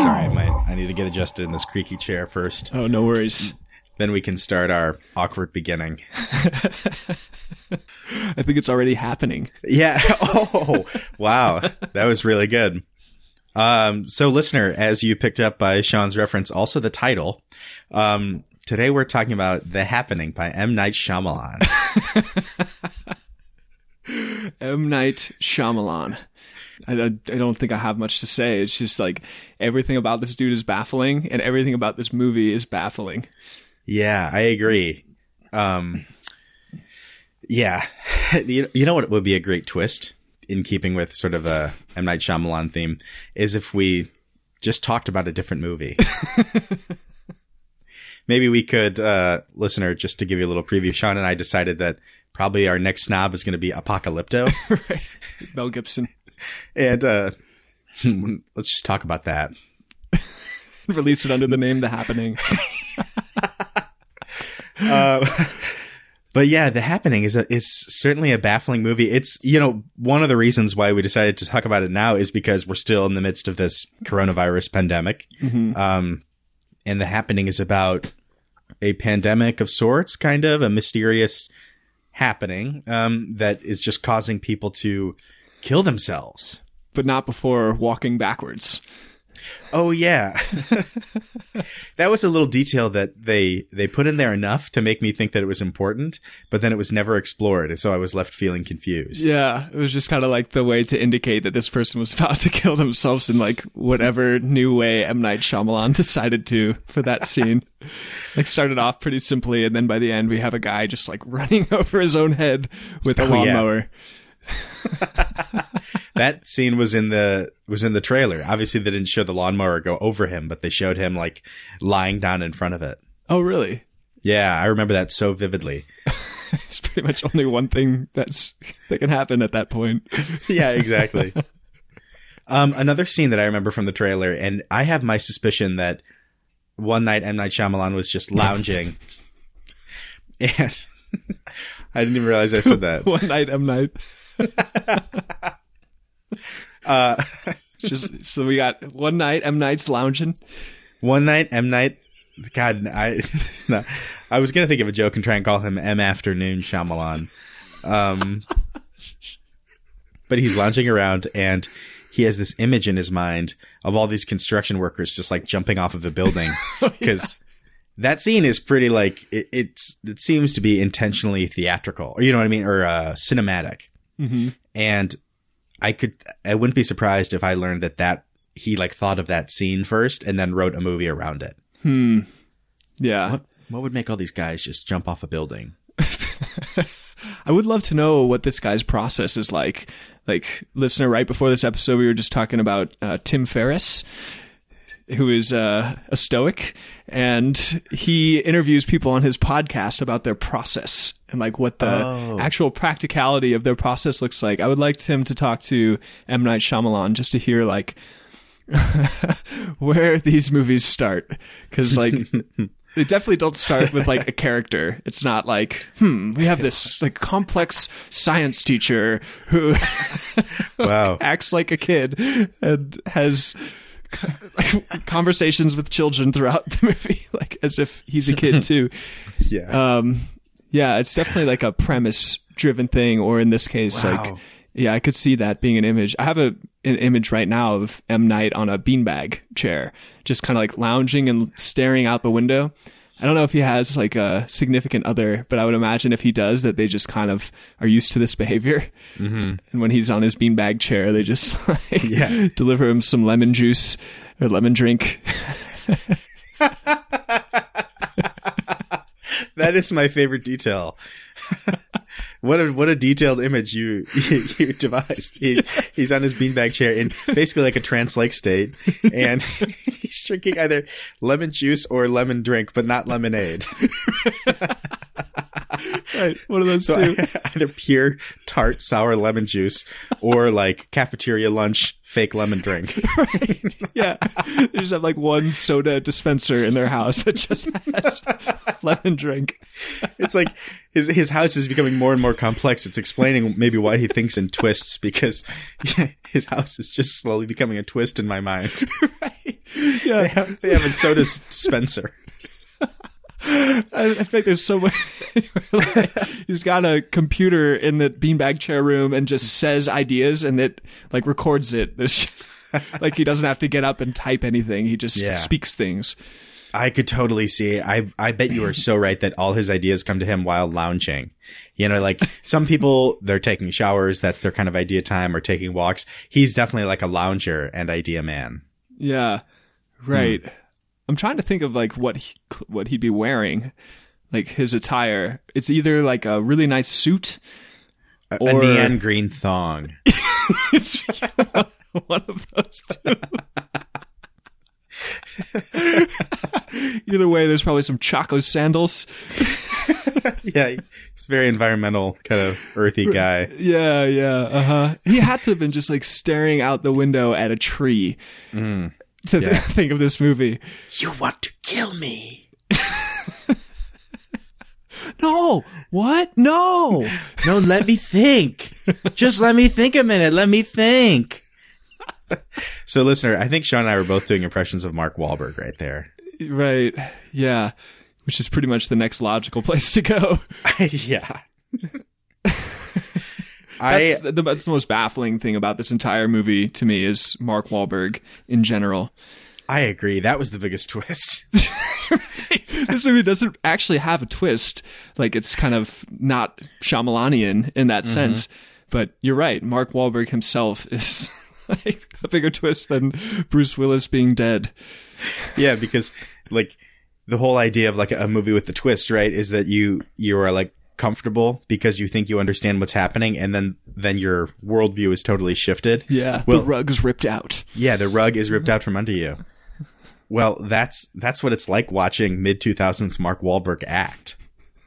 Sorry, I. I need to get adjusted in this creaky chair first. Oh, no worries. Then we can start our awkward beginning. I think it's already happening. Yeah. Oh, wow. That was really good. Um, so listener, as you picked up by Sean's reference, also the title, um, today we're talking about The Happening by M. Night Shyamalan. M. Night Shyamalan. I, I, I don't think I have much to say. It's just like everything about this dude is baffling, and everything about this movie is baffling. Yeah, I agree. Um, yeah. You, you know what would be a great twist in keeping with sort of a M. Night Shyamalan theme is if we just talked about a different movie. Maybe we could, uh, listener, just to give you a little preview, Sean and I decided that probably our next snob is going to be Apocalypto. right. Mel Gibson and, uh, let's just talk about that. release it under the name The Happening. But yeah, The Happening is a, is certainly a baffling movie. It's, you know, one of the reasons why we decided to talk about it now is because we're still in the midst of this coronavirus pandemic. Um, and The Happening is about a pandemic of sorts, kind of a mysterious happening, um, that is just causing people to kill themselves. but not before walking backwards. Oh yeah. that was a little detail that they they put in there enough to make me think that it was important, but then it was never explored, and so I was left feeling confused. Yeah, it was just kind of like the way to indicate that this person was about to kill themselves in like whatever new way M Night Shyamalan decided to for that scene. like started off pretty simply, and then by the end we have a guy just like running over his own head with a Oh, yeah. That scene was in the was in the trailer. Obviously they didn't show the lawnmower go over him, but they showed him like lying down in front of it. Oh, really? Yeah, I remember that so vividly. It's pretty much only one thing that's that can happen at that point. yeah, exactly. um, another scene that I remember from the trailer, and I have my suspicion that one night M Night Shyamalan was just lounging, and I didn't even realize I said that. one night M Night. Uh, Just so we got one night M Night's lounging. one night M Night, God, I, no, I was gonna think of a joke and try and call him M Afternoon Shyamalan, um, but he's lounging around and. He has this image in his mind of all these construction workers just like jumping off of the building because that scene is pretty like it, it's it seems to be intentionally theatrical or you know what I mean or uh, cinematic Mm-hmm. and I could I wouldn't be surprised if I learned that that he like thought of that scene first and then wrote a movie around it. Hmm. Yeah. What what would make all these guys just jump off a building? I would love to know what this guy's process is like. Like, listener, right before this episode, we were just talking about uh, Tim Ferriss, who is uh, a Stoic, and he interviews people on his podcast about their process and like what the Oh. actual practicality of their process looks like. I would like him to talk to M Night Shyamalan just to hear like where these movies start because like they definitely don't start with like a character it's not like hmm we have this like complex science teacher who Wow. acts like a kid and has conversations with children throughout the movie like as if he's a kid too yeah. um yeah it's definitely like a premise driven thing or in this case Wow. like yeah i could see that being an image i have a an image right now of m night on a beanbag chair just kind of like lounging and staring out the window i don't know if he has like a significant other but i would imagine if he does that they just kind of are used to this behavior mm-hmm. and when he's on his beanbag chair they just like Yeah. deliver him some lemon juice or lemon drink that is my favorite detail. What a what a detailed image you you, you devised. He, he's on his beanbag chair in basically like a trance like state, and he's he's drinking either lemon juice or lemon drink, but not lemonade. right, one of those So two. either pure tart sour lemon juice or like cafeteria lunch fake lemon drink. Right. Yeah, they just have like one soda dispenser in their house that just has lemon drink. It's like his his house is becoming more and more complex. It's explaining maybe why he thinks in twists because his house is just slowly becoming a twist in my mind. right. Yeah, have, they have a soda dispenser. I, I think there's so much. like, he's got a computer in the beanbag chair room and just says ideas and it like records it. There's like he doesn't have to get up and type anything. He just Yeah. speaks things. I could totally see. I I bet you are so right that all his ideas come to him while lounging. You know, like some people they're taking showers, that's their kind of idea time, or taking walks. He's definitely like a lounger and idea man. Yeah, right. Hmm. I'm trying to think of like what he, what he'd be wearing, like his attire. It's either like a really nice suit. A, Or- a neon green thong. It's one of those two. Either way, there's probably some Chaco sandals. yeah, he's a very environmental kind of earthy guy. Yeah, yeah, uh huh. He had to have been just like staring out the window at a tree to Yeah. think of this movie. You want to kill me? No, what? No. No, let me think. Just let me think a minute. Let me think. so, listener, I think Sean and I were both doing impressions of Mark Wahlberg right there. Right. Yeah. Which is pretty much the next logical place to go. yeah. I That's, the, that's the most baffling thing about this entire movie to me is Mark Wahlberg in general. I agree. That was the biggest twist. this movie doesn't actually have a twist. Like it's kind of not Shyamalanian in that mm-hmm. sense. But you're right. Mark Wahlberg himself is like a bigger twist than Bruce Willis being dead. yeah, because like the whole idea of like a movie with a twist, right, is that you you are like comfortable because you think you understand what's happening, and then then your worldview is totally shifted. Yeah. Well- the rug's ripped out. Yeah, the rug is ripped out from under you. Well, that's that's what it's like watching mid two thousands Mark Wahlberg act.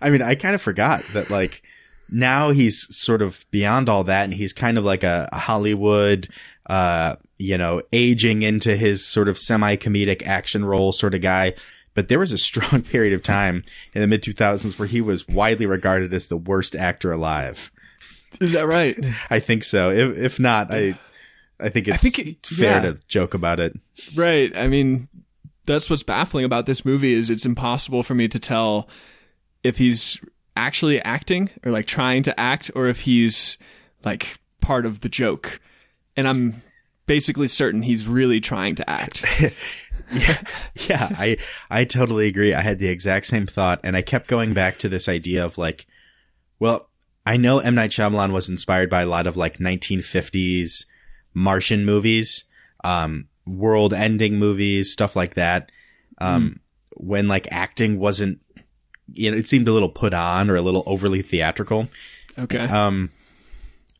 I mean, I kind of forgot that like now he's sort of beyond all that, and he's kind of like a, a Hollywood, uh, you know, aging into his sort of semi comedic action role sort of guy. But there was a strong period of time in the mid two thousands where he was widely regarded as the worst actor alive. Is that right? I think so. If if not, I I think it's think it- fair yeah. to joke about it. Right. I mean, that's what's baffling about this movie is it's impossible for me to tell if he's actually acting or like trying to act or if he's like part of the joke. And I'm basically certain he's really trying to act. Yeah, yeah, I I totally agree. I had the exact same thought, and I kept going back to this idea of like, well, I know M Night Shyamalan was inspired by a lot of like 1950s Martian movies, um, world-ending movies, stuff like that. Um, when like acting wasn't, you know, it seemed a little put on or a little overly theatrical. Okay. Um,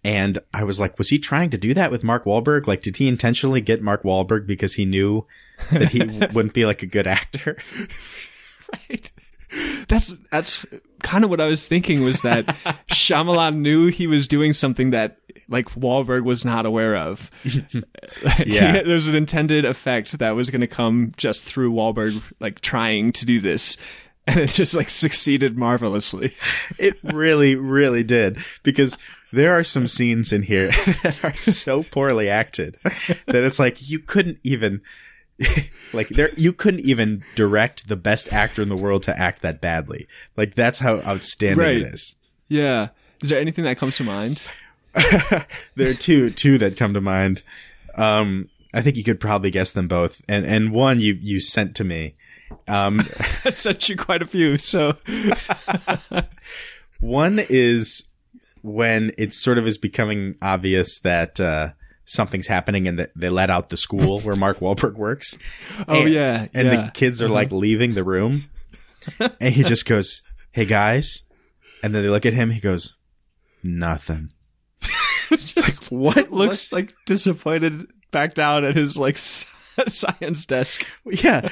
and I was like, was he trying to do that with Mark Wahlberg? Like, did he intentionally get Mark Wahlberg because he knew that he wouldn't be like a good actor? right. That's that's kind of what I was thinking was that Shyamalan knew he was doing something that like Wahlberg was not aware of. Yeah. there's an intended effect that was going to come just through Wahlberg like trying to do this, and it just like succeeded marvelously. It really, really did because there are some scenes in here that are so poorly acted that it's like you couldn't even. like there you couldn't even direct the best actor in the world to act that badly like that's how outstanding Right. it is Yeah. Is there anything that comes to mind? there are two two that come to mind. Um, I think you could probably guess them both, and and one you you sent to me. Um, I sent you quite a few, so one is when it sort of is becoming obvious that uh, something's happening, and they let out the school where Mark Wahlberg works. Oh, And- yeah, and yeah. the kids are like mm-hmm. leaving the room, and he just goes, "Hey guys," and then they look at him. He goes, "Nothing." It's like what looks like disappointed back down at his like science desk. Yeah.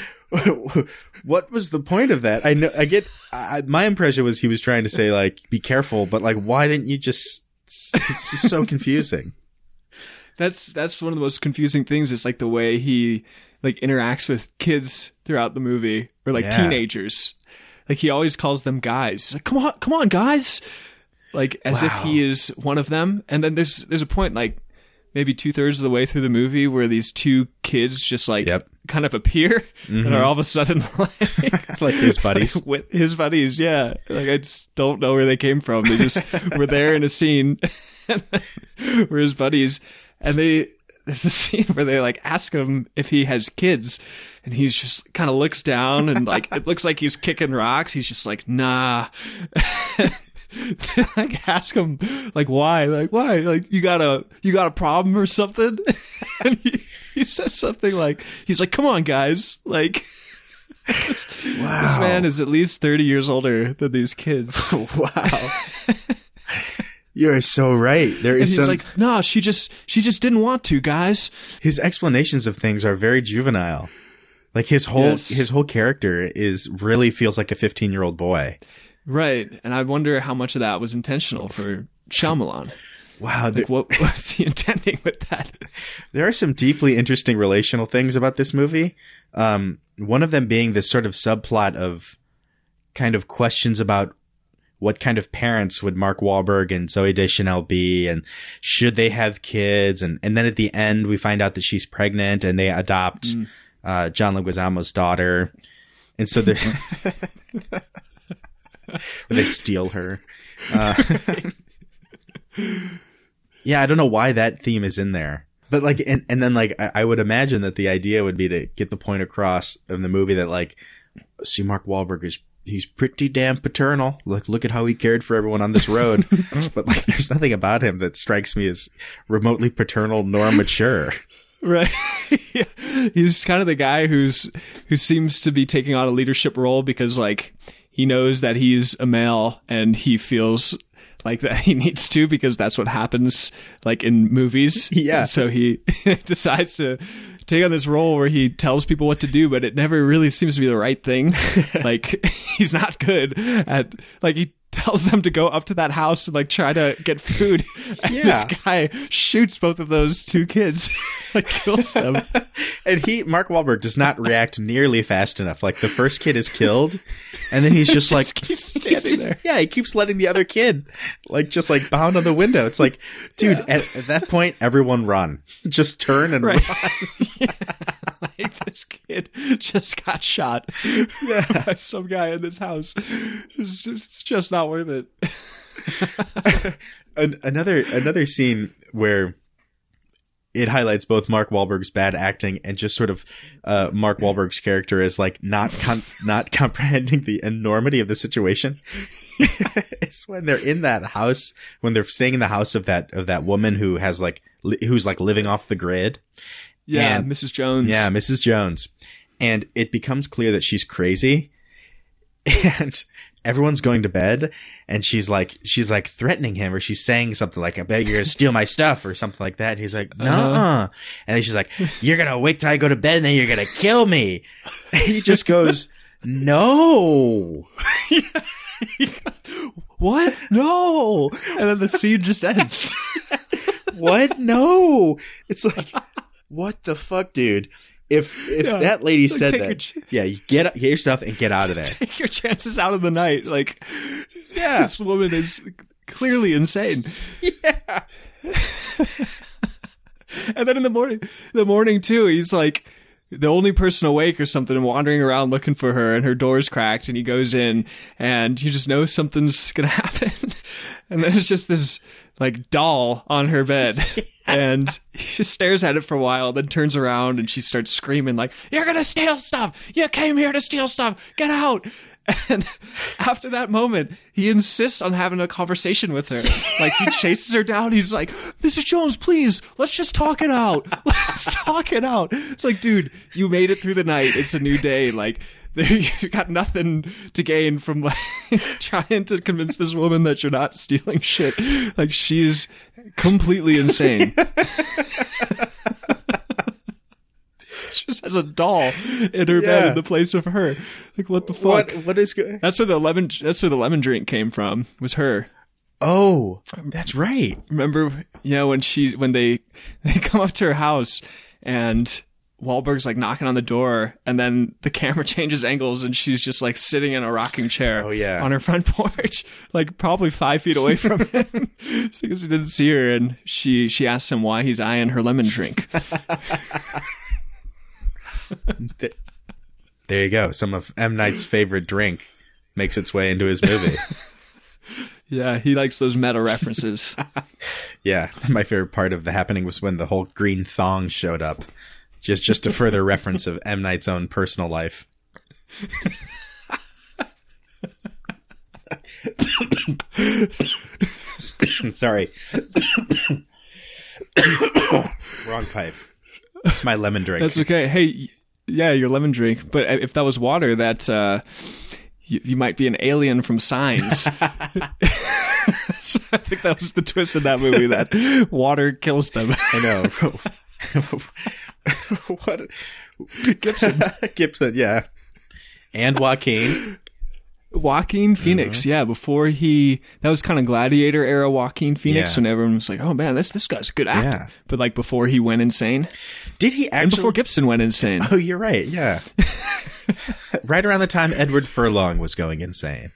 what was the point of that? I know. I get. I, my impression was he was trying to say like, be careful, but like, why didn't you just? It's just so confusing. That's that's one of the most confusing things. Is like the way he like interacts with kids throughout the movie or like Yeah. teenagers. Like he always calls them guys. He's like, come on, come on, guys. Like as if he is one of them. And then there's there's a point like maybe two thirds of the way through the movie where these two kids just like Yep. kind of appear and are mm-hmm. all of a sudden like Like his buddies. with his buddies, yeah. Like I just don't know where they came from. They just were there in a scene where his buddies and they there's a scene where they like ask him if he has kids and he's just kind of looks down and like it looks like he's kicking rocks. He's just like, nah. Like ask him like why like why like you got a you got a problem or something and he, he says something like he's like come on guys like Wow. this man is at least 30 years older than these kids. wow. You are so right. There And he's some. like, no, she just, she just didn't want to, guys. his explanations of things are very juvenile. Like his whole Yes. his whole character is really feels like a fifteen year old boy. Right. And I wonder how much of that was intentional for Shyamalan. Wow. There, what was he intending with that? there are some deeply interesting relational things about this movie. Um, one of them being this sort of subplot of kind of questions about what kind of parents would Mark Wahlberg and Zooey Deschanel be, and should they have kids? And and then at the end, we find out that she's pregnant, and they adopt uh, John Leguizamo's daughter, and so they they steal her. Uh, yeah, I don't know why that theme is in there. But like, and, and then like, I, I would imagine that the idea would be to get the point across of the movie that like, see, Mark Wahlberg is he's pretty damn paternal. Look, look at how he cared for everyone on this road. but like, there's nothing about him that strikes me as remotely paternal nor mature. Right. Yeah. He's kind of the guy who's, who seems to be taking on a leadership role because like he knows that he's a male and he feels like that he needs to because that's what happens like in movies. Yeah. So he decides to take on this role where he tells people what to do, but it never really seems to be the right thing. like he's not good at like he tells them to go up to that house and like try to get food. And Yeah. this guy shoots both of those two kids, like kills them. And he, Mark Wahlberg, does not react nearly fast enough. Like the first kid is killed, and then he's just like, keeps standing there. yeah, he keeps letting the other kid, like, just like bound on the window. It's like, dude, at, at that point, everyone run. Just turn and Right. run. like this kid just got shot by some guy in this house. It's just, it's just not worth it. An- another another scene where it highlights both Mark Wahlberg's bad acting and just sort of uh, Mark Wahlberg's character as like not com- not comprehending the enormity of the situation. it's when they're in that house when they're staying in the house of that of that woman who has like li- who's like living off the grid. Yeah, And- Mrs. Jones. Yeah, Mrs. Jones. And it becomes clear that she's crazy. And everyone's going to bed and she's like she's like threatening him or she's saying something like, I bet you're gonna steal my stuff or something like that. And he's like, No uh And then she's like, You're gonna wait till I go to bed and then you're gonna kill me. And he just goes, No. What? No. And then the scene just ends. What? No. It's like what the fuck, dude? If if Yeah. that lady Like, said that, ch- yeah, you get get your stuff and get out of there. Take your chances out of the night. Like, Yeah. this woman is clearly insane. Yeah. And then in the morning, the morning too, he's like the only person awake or something and wandering around looking for her and her door's cracked and he goes in and you just know something's gonna happen. and there's just this like doll on her bed. And he just stares at it for a while, then turns around and she starts screaming like, You're gonna steal stuff! You came here to steal stuff! Get out! And after that moment, he insists on having a conversation with her. Like he chases her down. He's like, "Mrs. Jones, please, let's just talk it out. Let's talk it out." It's like, dude, you made it through the night. It's a new day. Like there, you got nothing to gain from like trying to convince this woman that you're not stealing shit. Like she's completely insane. She just has a doll in her bed in the place of her. Like what the fuck? What what is good? That's where the lemon. That's where the lemon drink came from. Was her. Oh, that's right. Remember, yeah, when she when they they come up to her house and Wahlberg's like knocking on the door, and then the camera changes angles, and she's just like sitting in a rocking chair. Oh, yeah. on her front porch, like probably five feet away from him, because he didn't see her, and she she asks him why he's eyeing her lemon drink. There you go. Some of M Night's favorite drink makes its way into his movie. yeah, he likes those meta references. yeah, my favorite part of the happening was when the whole green thong showed up. Just just a further reference of M Night's own personal life. Sorry. Wrong pipe. My lemon drink. That's okay. Hey, yeah, your lemon drink. But if that was water, that uh, you, you might be an alien from Signs. So I think that was the twist in that movie that water kills them. I know. what? Gibson. Gibson, yeah. And Joaquin. Joaquin Phoenix, uh-huh. yeah, before he that was kind of gladiator era Joaquin Phoenix Yeah. when everyone was like, "Oh man, this this guy's a good actor." Yeah. But like before he went insane, Did he and actually? before Gibson went insane. oh, you're right. Yeah. right around the time Edward Furlong was going insane.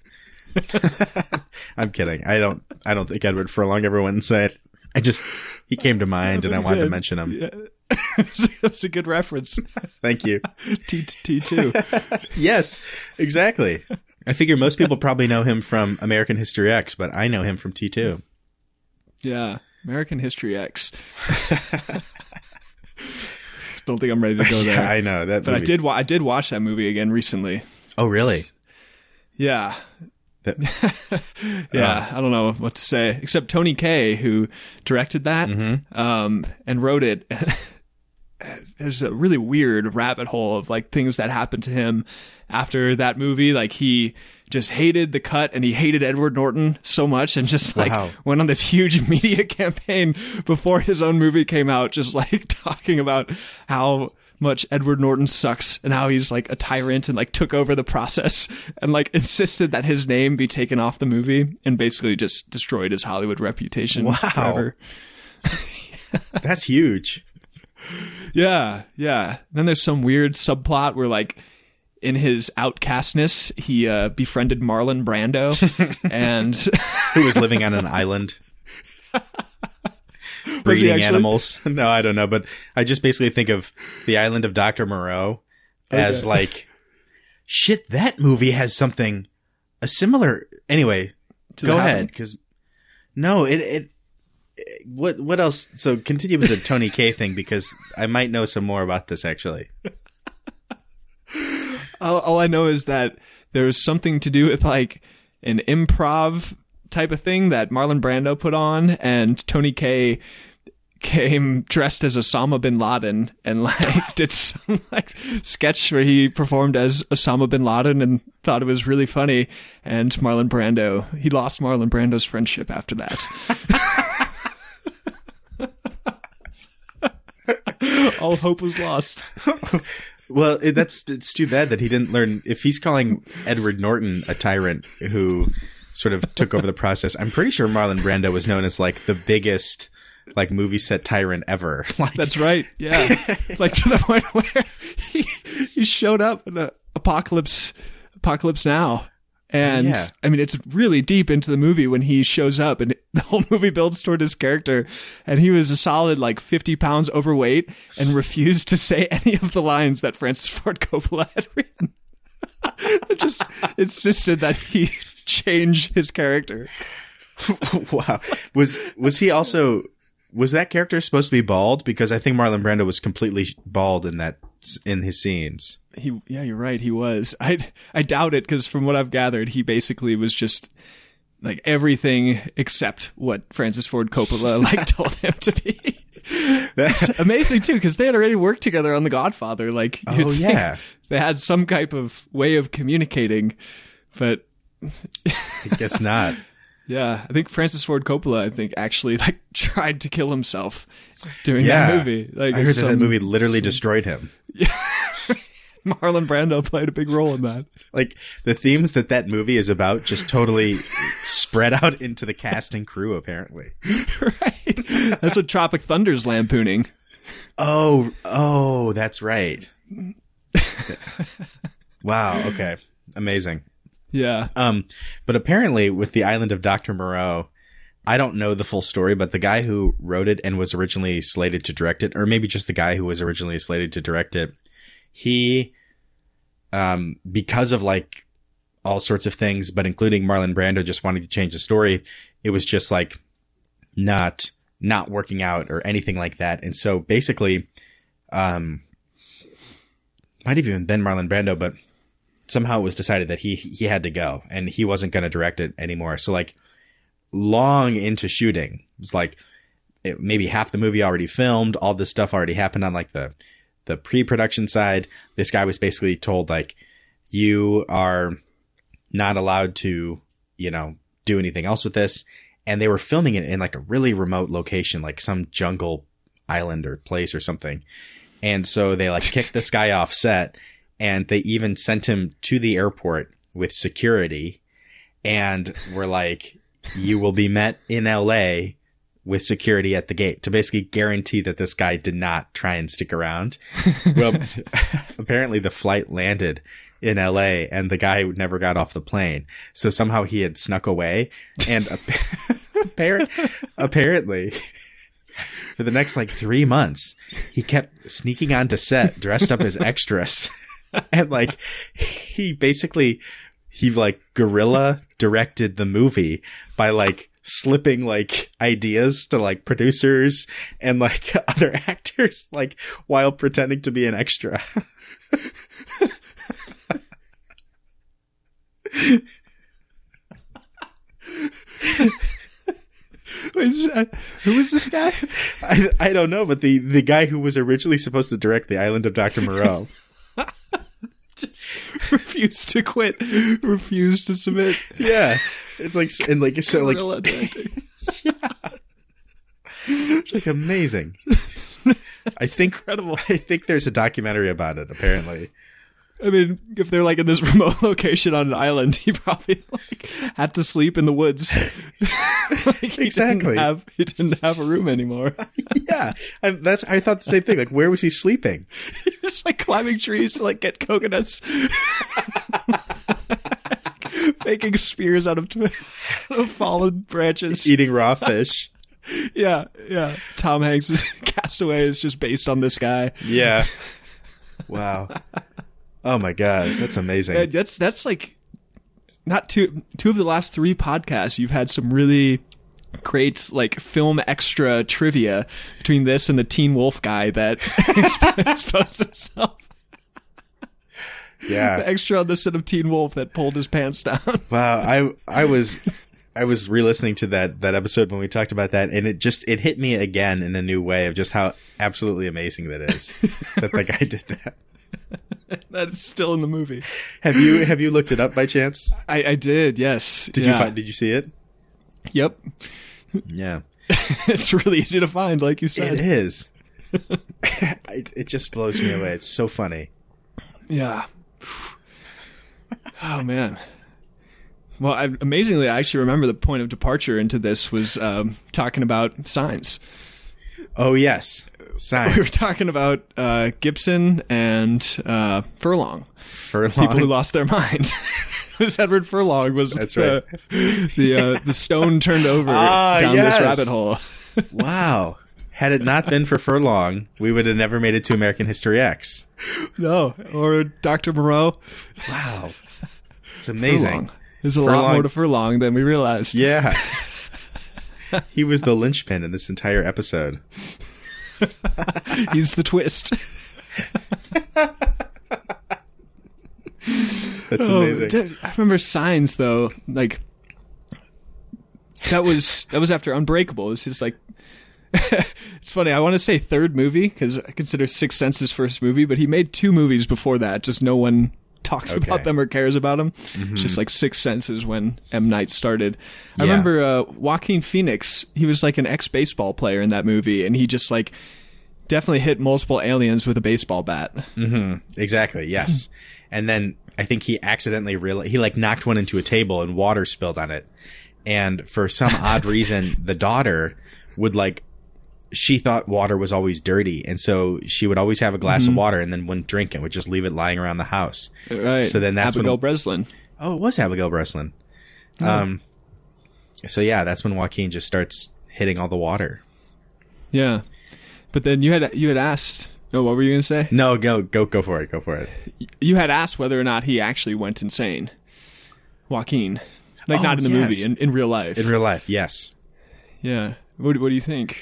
I'm kidding. I don't. I don't think Edward Furlong ever went insane. I just he came to mind, and I wanted to mention him. Yeah. that was a good reference. Thank you. T T two. Yes, exactly. I figure most people probably know him from American History X, but I know him from T2. Yeah, American History X. Don't think I'm ready to go there. Yeah, I know that. but I did. Wa- I did watch that movie again recently. Oh, really? Yeah, That- yeah. I don't know what to say except Tony Kaye, who directed that Mm-hmm. um, and wrote it. There's a really weird rabbit hole of like things that happened to him after that movie. Like he just hated the cut and he hated Edward Norton so much and just like Wow. went on this huge media campaign before his own movie came out, just like talking about how much Edward Norton sucks and how he's like a tyrant and like took over the process and like insisted that his name be taken off the movie and basically just destroyed his Hollywood reputation. Wow. That's huge. Yeah, yeah. Then there's some weird subplot where like in his outcastness, he uh, befriended Marlon Brando and Who was living on an island? Breeding animals? No, I don't know, but I just basically think of the island of Dr. Moreau as Okay. like, shit, that movie has something, a similar, anyway, To go ahead. Cause no, it, it- what, what else? So continue with the Tony Kaye thing because I might know some more about this actually. all, all I know is that there was something to do with like an improv type of thing that Marlon Brando put on, and Tony Kaye came dressed as Osama bin Laden and like did some like sketch where he performed as Osama bin Laden and thought it was really funny. And Marlon Brando, he lost Marlon Brando's friendship after that. All hope was lost. Well, it, that's it's too bad that he didn't learn. If he's calling Edward Norton a tyrant who sort of took over the process, I'm pretty sure Marlon Brando was known as like the biggest like movie set tyrant ever. Like, That's right. Yeah. like to the point where he, he showed up in the Apocalypse Apocalypse Now. And Yeah. I mean it's really deep into the movie when he shows up and the whole movie builds toward his character and he was a solid like 50 pounds overweight and refused to say any of the lines that Francis Ford Coppola had written. Just insisted that he change his character. wow. Was was he also was that character supposed to be bald? Because I think Marlon Brando was completely bald in that in his scenes. He, yeah, you're right. He was. I, I doubt it because from what I've gathered, he basically was just like everything except what Francis Ford Coppola like told him to be. that's Amazing too, because they had already worked together on The Godfather. Like, Oh, yeah. they had some type of way of communicating, but I guess not. Yeah, I think Francis Ford Coppola, I think, actually like tried to kill himself doing Yeah. that movie. Like I heard that some- that movie literally destroyed him. Marlon Brando played a big role in that. Like the themes that that movie is about just totally spread out into the cast and crew. Apparently. right. That's what Tropic Thunder's lampooning. Oh, oh, that's right. wow. Okay. Amazing. Yeah. Um, but apparently with the island of Dr. Moreau, I don't know the full story, but the guy who wrote it and was originally slated to direct it, or maybe just the guy who was originally slated to direct it, he, um, because of like all sorts of things, but including Marlon Brando just wanting to change the story, it was just like not, not working out or anything like that. And so basically, um, might have even been Marlon Brando, but somehow it was decided that he he had to go and he wasn't going to direct it anymore. So like long into shooting, it was like it, maybe half the movie already filmed, all this stuff already happened on like the the pre-production side. This guy was basically told like you are not allowed to, you know, do anything else with this. And they were filming it in like a really remote location, like some jungle island or place or something. And so they like kicked this guy off set and they even sent him to the airport with security and were like, you will be met in LA with security at the gate to basically guarantee that this guy did not try and stick around. well, apparently the flight landed in LA and the guy never got off the plane. So somehow he had snuck away and appar- apparently for the next like three months, he kept sneaking onto set dressed up as extras. and like, he basically, he like guerrilla directed the movie by like slipping like ideas to like producers and like other actors, like while pretending to be an extra. Is- uh, who was this guy? I, I don't know, but the, the guy who was originally supposed to direct The Island of Dr. Moreau. Just refused to quit. Refused to submit. yeah. It's like, and like, so like, directing. it's like amazing. I think, Incredible. I think there's a documentary about it, apparently. I mean, if they're like in this remote location on an island, he probably like had to sleep in the woods. Like, he Exactly. Didn't have, he didn't have a room anymore. Yeah. And that's, I thought the same thing. Like, where was he sleeping? he was like climbing trees to like get coconuts. Making spears out of, t- of fallen branches. Eating raw fish. Yeah, yeah. Tom Hanks' Castaway is just based on this guy. Yeah. Wow. Oh my God. That's amazing. Uh, that's that's like not two two of the last three podcasts. You've had some really great like film extra trivia between this and the Teen Wolf guy that exposed himself. Yeah, The extra on the set of Teen Wolf that pulled his pants down. Wow. I, I was, I was re-listening to that, that episode when we talked about that and it just, it hit me again in a new way of just how absolutely amazing that is that the guy did that. that is still in the movie. Have you, have you looked it up by chance? I, I did, yes. Did you find, did you see it? Yep. Yeah. it's really easy to find, like you said. is. it, it just blows me away. It's so funny. Yeah. Oh man. Well, I, amazingly, I actually remember the point of departure into this was um, talking about signs. Oh yes, We were talking about uh, Gibson and uh, Furlong, Furlong. people who lost their mind. it was Edward Furlong was That's the the, uh, the stone turned over Ah, down yes. this rabbit hole. wow. Had it not been for Furlong, we would have never made it to American History X. no, or Dr. Moreau. Wow, it's amazing. Furlong. There's a lot more to Furlong than we realized. Yeah, he was the linchpin in this entire episode. He's the twist. That's Oh, amazing. dude, I remember Signs though, like that was that was after Unbreakable. It's just like it's funny. I want to say third movie because I consider Sixth Sense his first movie, but he made two movies before that. Just no one talks Okay. about them or cares about them. It's just like Six Senses when M Night started. I Yeah. remember uh, Joaquin Phoenix. He was like an ex baseball player in that movie, and he just like definitely hit multiple aliens with a baseball bat. Mm-hmm. Exactly. Yes. and then I think he accidentally real he like knocked one into a table and water spilled on it. And for some odd reason, the daughter would like she thought water was always dirty, and so she would always have a glass of water and then wouldn't drink it, would just leave it lying around the house. Right. So then that's Abigail when Breslin. oh, it was Abigail Breslin. Um, so yeah, that's when Joaquin just starts hitting all the water. Yeah. But then you had you had asked. Oh, what were you gonna say? No, go go go for it, go for it. You had asked whether or not he actually went insane. Joaquin, like Oh, not in the yes. movie, in, in real life. In real life, yes. yeah. What What do you think?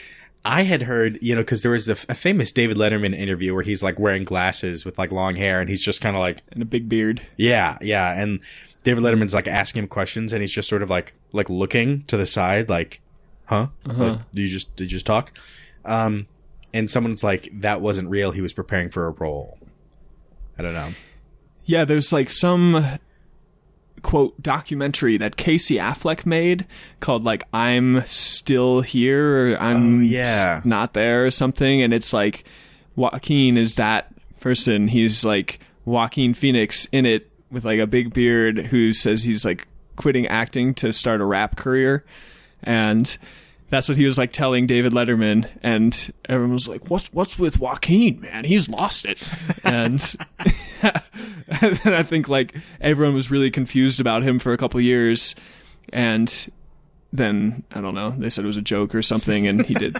I had heard, you know, because there was the, a famous David Letterman interview where he's like wearing glasses with like long hair, and he's just kind of like, And a big beard. yeah, yeah, and David Letterman's like asking him questions, and he's just sort of like like looking to the side, like, huh? Like, do you just did you just talk? Um, and someone's like, that wasn't real. He was preparing for a role. I don't know. Yeah, there's like some quote documentary that Casey Affleck made called like I'm still here or I'm Oh, yeah. not there or something and it's like Joaquin is that person he's like Joaquin Phoenix in it with like a big beard who says he's like quitting acting to start a rap career and that's what he was like telling David Letterman, and everyone was like, "What's what's with Joaquin, man? He's lost it." and, and I think like everyone was really confused about him for a couple years, and then I don't know, they said it was a joke or something, and he did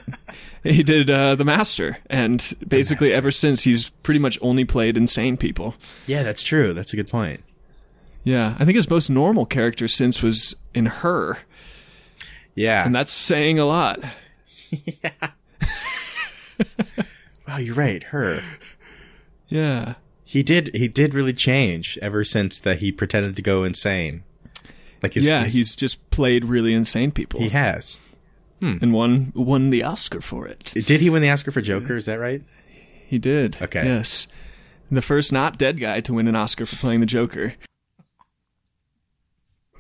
he did uh, the Master, and basically ever since he's pretty much only played insane people. Yeah, that's true. That's a good point. Yeah, I think his most normal character since was in Her, Yeah. and that's saying a lot. Yeah. wow, you're right. Her. Yeah. He did. He did really change ever since that he pretended to go insane. Like his, yeah, his- he's just played really insane people he has. Hmm. and won won the Oscar for it. Did he win the Oscar for Joker? Is that right? He did. Okay. Yes. The first not dead guy to win an Oscar for playing the Joker.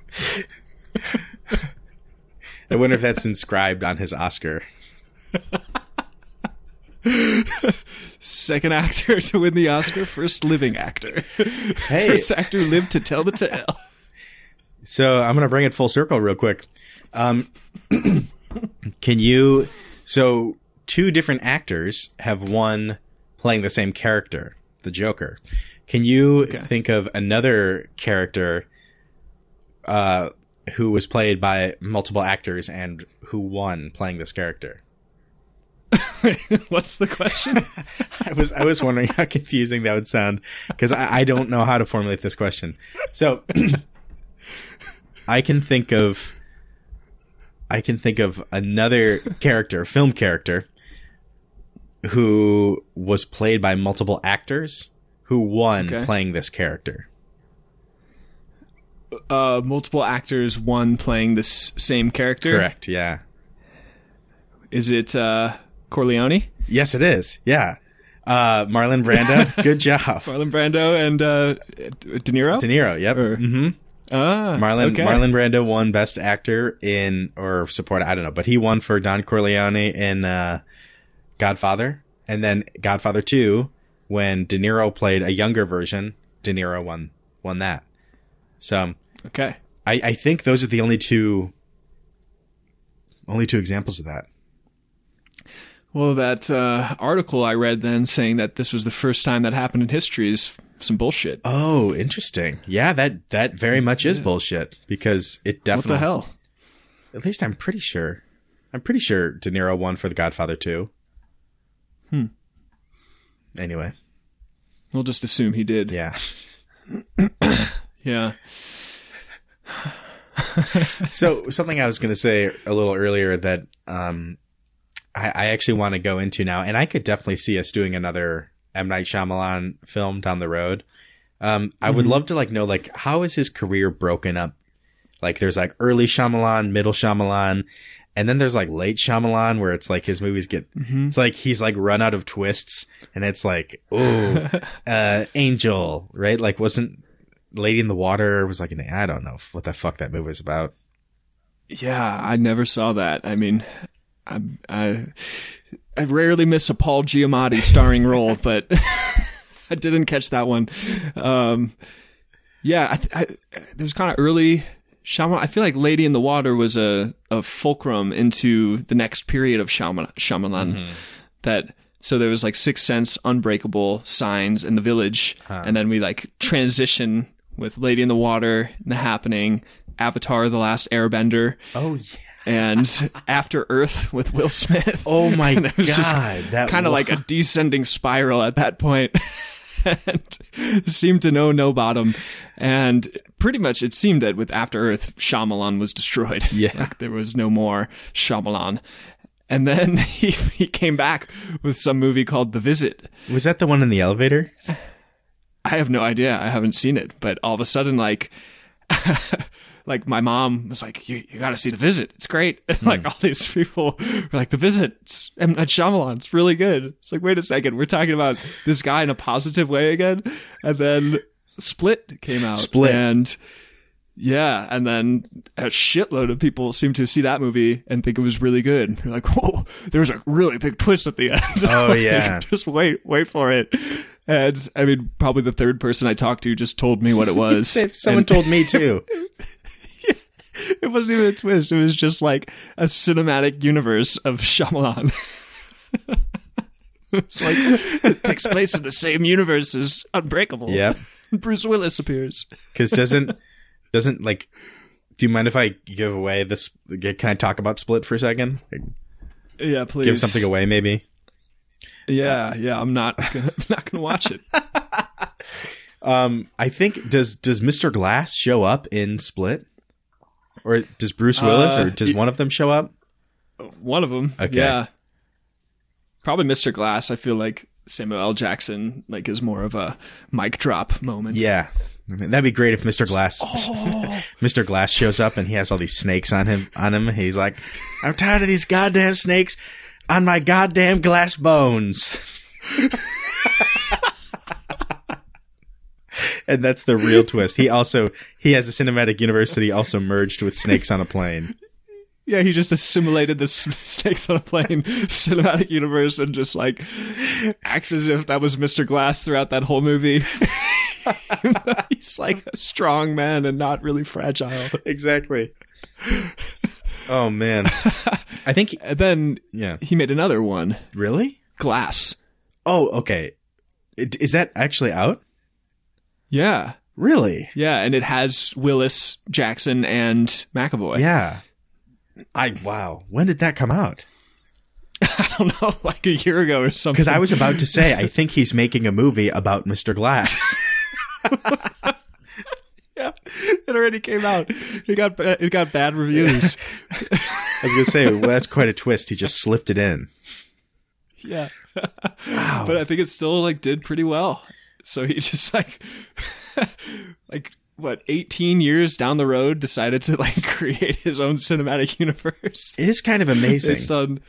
I wonder if that's inscribed on his Oscar. Second actor to win the Oscar, first living actor. Hey, First actor lived to tell the tale. so I'm gonna bring it full circle real quick. Um, can you? So two different actors have won playing the same character, the Joker. Can you think of another character uh, who was played by multiple actors and who won playing this character? What's the question? I was I was wondering how confusing that would sound because I, I don't know how to formulate this question. So I can think of I can think of another character, film character, who was played by multiple actors who won Okay. playing this character. Uh, multiple actors, one playing this same character. Correct. Yeah. Is it uh, Corleone? Yes, it is. Yeah. Uh, Marlon Brando. Good job. Marlon Brando and uh, De Niro? De Niro. Yep. Or- hmm ah, Marlon okay. Marlon Brando won Best Actor in or support. I don't know, but he won for Don Corleone in uh, Godfather, and then Godfather Two, when De Niro played a younger version, De Niro won won that. So Okay. I, I think those are the only two only two examples of that. Well, that uh, article I read then saying that this was the first time that happened in history is some bullshit. Oh, interesting. Yeah, that that very much is bullshit because it definitely. what the hell? At least I'm pretty sure. I'm pretty sure De Niro won for The Godfather Two. Hmm. Anyway, We'll just assume he did. yeah. Yeah. so something I was going to say a little earlier that um, I, I actually want to go into now, and I could definitely see us doing another M Night Shyamalan film down the road. Um, I would love to like know like how is his career broken up? Like there's like early Shyamalan, middle Shyamalan, and then there's like late Shyamalan where it's like his movies get it's like he's like run out of twists, and it's like oh, uh, Angel, right? Like wasn't Lady in the Water was like an I don't know what the fuck that movie was about. Yeah, I never saw that. I mean, I I, I rarely miss a Paul Giamatti starring role, but I didn't catch that one. Um, yeah, I, I, there's kind of early Shyamalan. I feel like Lady in the Water was a, a fulcrum into the next period of Shyamalan. Shyamalan That so there was like Sixth Sense, Unbreakable, Signs, and The Village, and then we like transition with Lady in the Water, The Happening, Avatar: The Last Airbender, Oh yeah. and After Earth with Will Smith. Oh my And it was god. just that kind of like a descending spiral at that point. and seemed to know no bottom. And pretty much it seemed that with After Earth, Shyamalan was destroyed. Yeah. Like there was no more Shyamalan. And then he, he came back with some movie called The Visit. was that the one in the elevator? I have no idea. I haven't seen it, but all of a sudden, like, like my mom was like, "You, you got to see the visit. It's great." And hmm. like all these people were like, "The visit, it's M Night Shyamalan. It's really good." It's like, wait a second, we're talking about this guy in a positive way again, and then Split came out. Split. and yeah, and then a shitload of people seem to see that movie and think it was really good. They're like, "Whoa, there's a really big twist at the end." Oh, yeah. just wait, wait for it. And I mean, probably the third person I talked to just told me what it was. Someone And told me too. it wasn't even a twist. It was just like a cinematic universe of Shyamalan. it's like it takes place in the same universe as Unbreakable. Yeah. Bruce Willis appears. Because doesn't doesn't like. Do you mind if I give away this? Can I talk about Split for a second? Yeah, please Give something away, maybe. Yeah, yeah. I'm not. Gonna, I'm not gonna watch it. Um, I think does does Mr. Glass show up in Split, or does Bruce Willis, Uh, or does y- one of them show up? One of them. Okay. Yeah. Probably Mr. Glass. I feel like Samuel L. Jackson like is more of a mic drop moment. Yeah, I mean, that'd be great if Mr. Glass, Mr. Glass shows up and he has all these snakes on him. On him, he's like, "I'm tired of these goddamn snakes on my goddamn glass bones." and that's the real twist. He also he has a cinematic universe that he also merged with Snakes on a Plane. Yeah, he just assimilated the snakes on a plane cinematic universe and just like acts as if that was Mr. Glass throughout that whole movie. He's like a strong man and not really fragile. Exactly. Oh man, I think And then yeah. he made another one, Really? Glass. Oh, okay. It- Is that actually out? Yeah. Really? Yeah, and it has Willis, Jackson, and McAvoy. Yeah. I wow. When did that come out? I don't know, like a year ago or something. Because I was about to say I think he's making a movie about Mr. Glass. yeah, it already came out. It got it got bad reviews. I was gonna say well, that's quite a twist. He just slipped it in. yeah, wow. but I think it still like did pretty well. So he just like like what 18 years down the road decided to like create his own cinematic universe It is kind of amazing. based on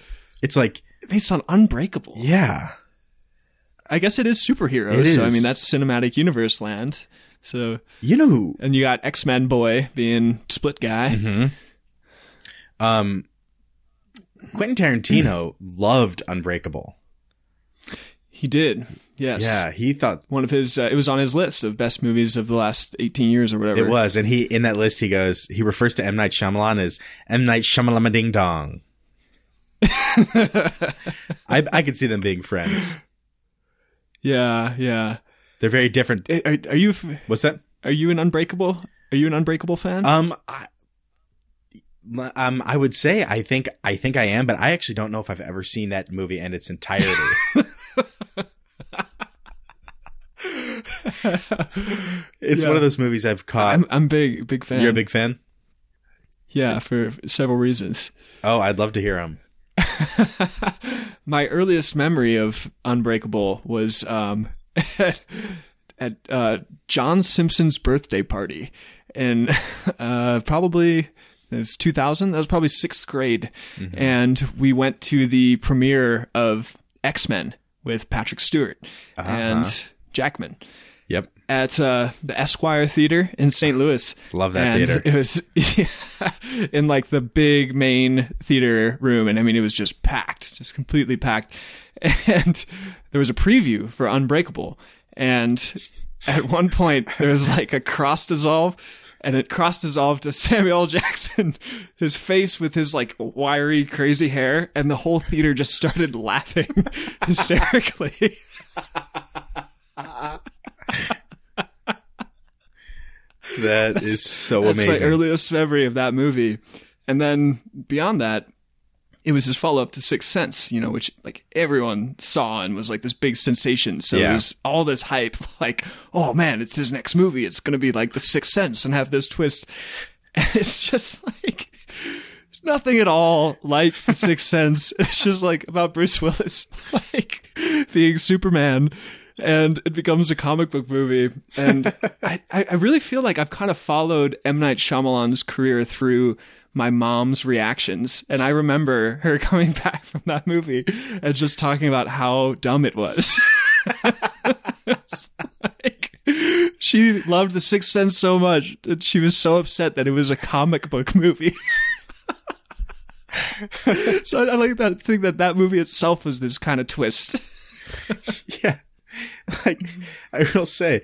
It's like based on Unbreakable. yeah, I guess it is superheroes. It So I mean that's cinematic universe land. So you know who? and you got X Men boy being split guy. Mm-hmm. Um, Quentin Tarantino loved Unbreakable. He did. Yes. Yeah, he thought One of his, uh, it was on his list of best movies of the last 18 years or whatever. It was, and he in that list he goes. He refers to M Night Shyamalan as M Night Shyamalan Ding Dong. I I could see them being friends. Yeah, yeah. They're very different. Eh, Are, are you What's that? are you an Unbreakable? Are you an Unbreakable fan? Um, I, um, I would say I think I think I am, but I actually don't know if I've ever seen that movie in its entirety. it's Yeah. one of those movies I've caught. I'm I'm big big fan. You're a big fan. yeah, for several reasons. Oh, I'd love to hear him. My earliest memory of Unbreakable was um, at, at uh, John Simpson's birthday party, and uh, probably it was 2000. That was probably sixth grade, and we went to the premiere of X Men with Patrick Stewart and Jackman, Yep. at uh, the Esquire Theater in St. Louis. Love that and theater. It was in like the big main theater room, and I mean it was just packed, just completely packed. And there was a preview for Unbreakable, and at one point there was like a cross dissolve. And it cross dissolved to Samuel Jackson, his face with his like wiry, crazy hair, and the whole theater just started laughing hysterically. That is so That's amazing. my earliest memory of that movie. And then beyond that, it was his follow up to Sixth Sense, you know, which like everyone saw and was like this big sensation. So Yeah. there's all this hype, like, oh man, it's his next movie. It's going to be like the Sixth Sense and have this twist. And it's just like nothing at all like the Sixth Sense. It's just like about Bruce Willis, like being Superman. And it becomes a comic book movie. And I, I I really feel like I've kind of followed M. Night Shyamalan's career through my mom's reactions. And I remember her coming back from that movie and just talking about how dumb it was. Like, she loved The Sixth Sense so much that she was so upset that it was a comic book movie. so I, I like that think that that movie itself was this kind of twist. Yeah. Like, I will say,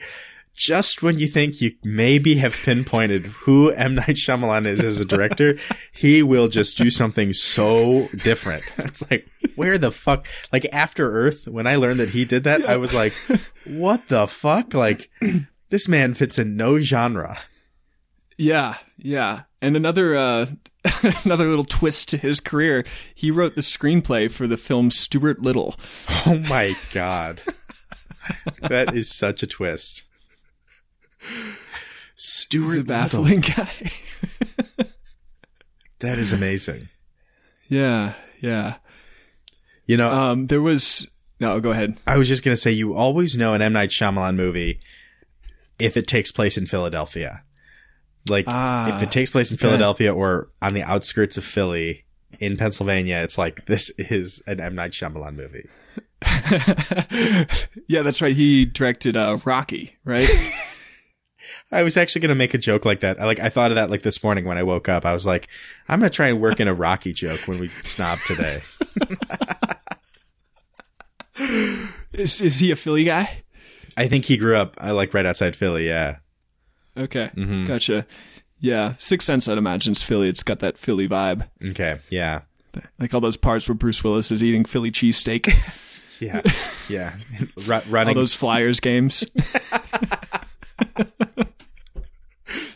just when you think you maybe have pinpointed who M. Night Shyamalan is as a director, he will just do something so different. It's like, where the fuck? Like, After Earth, when I learned that he did that, I was like, what the fuck? Like, this man fits in no genre. Yeah, yeah. And another uh another little twist to his career, he wrote the screenplay for the film Stuart Little. Oh my god. that is such a twist. Stuart He's a Little. baffling guy. That is amazing. yeah, yeah. You know, Um there was no, go ahead. I was just gonna say, you always know an M Night Shyamalan movie if it takes place in Philadelphia. Like Ah, if it takes place in Philadelphia or on the outskirts of Philly in Pennsylvania, it's like this is an M Night Shyamalan movie. yeah, that's right. He directed uh Rocky, right? I was actually gonna make a joke like that. I like I thought of that like this morning when I woke up. I was like, I'm gonna try and work in a Rocky joke when we snob today. is is he a Philly guy? I think he grew up I like right outside Philly. Yeah. Okay. Mm-hmm. Gotcha. Yeah. Sixth Sense I'd imagine is Philly. It's got that Philly vibe. Okay. Yeah. Like all those parts where Bruce Willis is eating Philly cheesesteak. Yeah. Yeah. Ru- all those Flyers games.